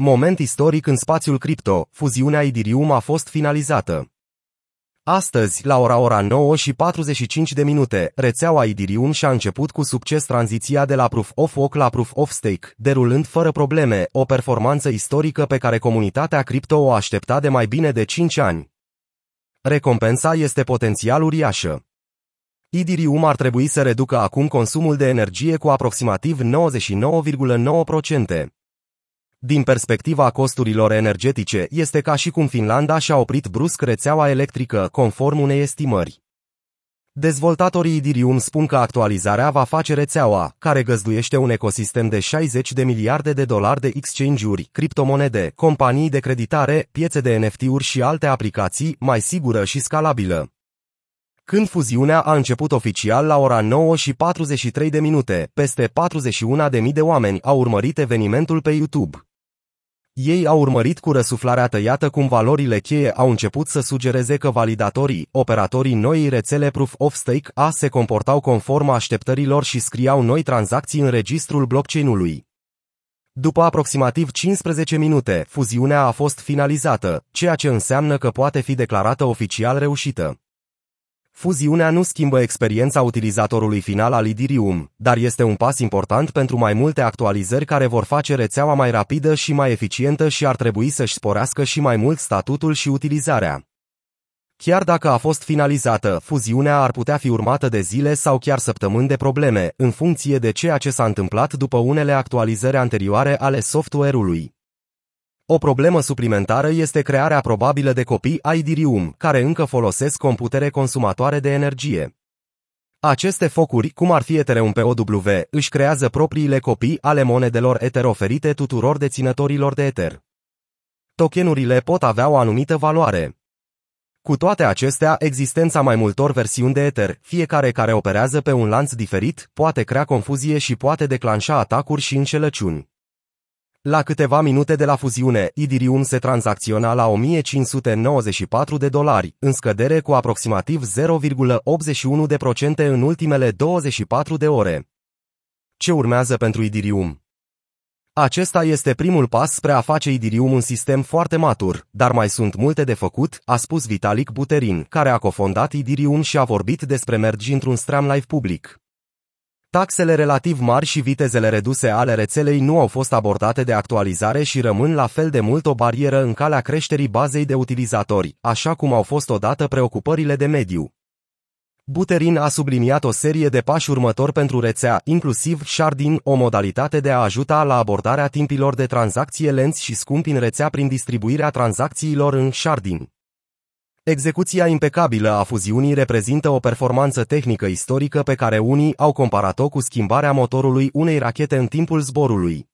Moment istoric în spațiul cripto, fuziunea Idirium a fost finalizată. Astăzi, la ora ora 9 și 45 de minute, rețeaua Idirium și-a început cu succes tranziția de la Proof of Work la Proof of Stake, derulând fără probleme o performanță istorică pe care comunitatea cripto o aștepta de mai bine de 5 ani. Recompensa este potențial uriașă. Idirium ar trebui să reducă acum consumul de energie cu aproximativ 99,9%. Din perspectiva costurilor energetice, este ca și cum Finlanda și-a oprit brusc rețeaua electrică, conform unei estimări. Dezvoltatorii Idirium spun că actualizarea va face rețeaua, care găzduiește un ecosistem de 60 de miliarde de dolari de exchange-uri, criptomonede, companii de creditare, piețe de NFT-uri și alte aplicații, mai sigură și scalabilă. Când fuziunea a început oficial la ora 9 și 43 de minute, peste 41.000 de oameni au urmărit evenimentul pe YouTube. Ei au urmărit cu răsuflarea tăiată cum valorile cheie au început să sugereze că validatorii, operatorii noii rețele Proof of Stake A se comportau conform așteptărilor și scriau noi tranzacții în registrul blockchain-ului. După aproximativ 15 minute, fuziunea a fost finalizată, ceea ce înseamnă că poate fi declarată oficial reușită. Fuziunea nu schimbă experiența utilizatorului final al Idirium, dar este un pas important pentru mai multe actualizări care vor face rețeaua mai rapidă și mai eficientă și ar trebui să-și sporească și mai mult statutul și utilizarea. Chiar dacă a fost finalizată, fuziunea ar putea fi urmată de zile sau chiar săptămâni de probleme, în funcție de ceea ce s-a întâmplat după unele actualizări anterioare ale software-ului. O problemă suplimentară este crearea probabilă de copii Idirium, care încă folosesc computere consumatoare de energie. Aceste focuri, cum ar fi Ethereum pe OW, își creează propriile copii ale monedelor Ether oferite tuturor deținătorilor de Ether. Tokenurile pot avea o anumită valoare. Cu toate acestea, existența mai multor versiuni de Ether, fiecare care operează pe un lanț diferit, poate crea confuzie și poate declanșa atacuri și înșelăciuni. La câteva minute de la fuziune, Idirium se tranzacționa la 1594 de dolari, în scădere cu aproximativ 0,81% în ultimele 24 de ore. Ce urmează pentru Idirium? Acesta este primul pas spre a face Idirium un sistem foarte matur, dar mai sunt multe de făcut, a spus Vitalik Buterin, care a cofondat Idirium și a vorbit despre mergi într-un stream live public. Taxele relativ mari și vitezele reduse ale rețelei nu au fost abordate de actualizare și rămân la fel de mult o barieră în calea creșterii bazei de utilizatori, așa cum au fost odată preocupările de mediu. Buterin a subliniat o serie de pași următori pentru rețea, inclusiv sharding, o modalitate de a ajuta la abordarea timpilor de tranzacție lenți și scumpi în rețea prin distribuirea tranzacțiilor în sharding. Execuția impecabilă a fuziunii reprezintă o performanță tehnică istorică pe care unii au comparat-o cu schimbarea motorului unei rachete în timpul zborului.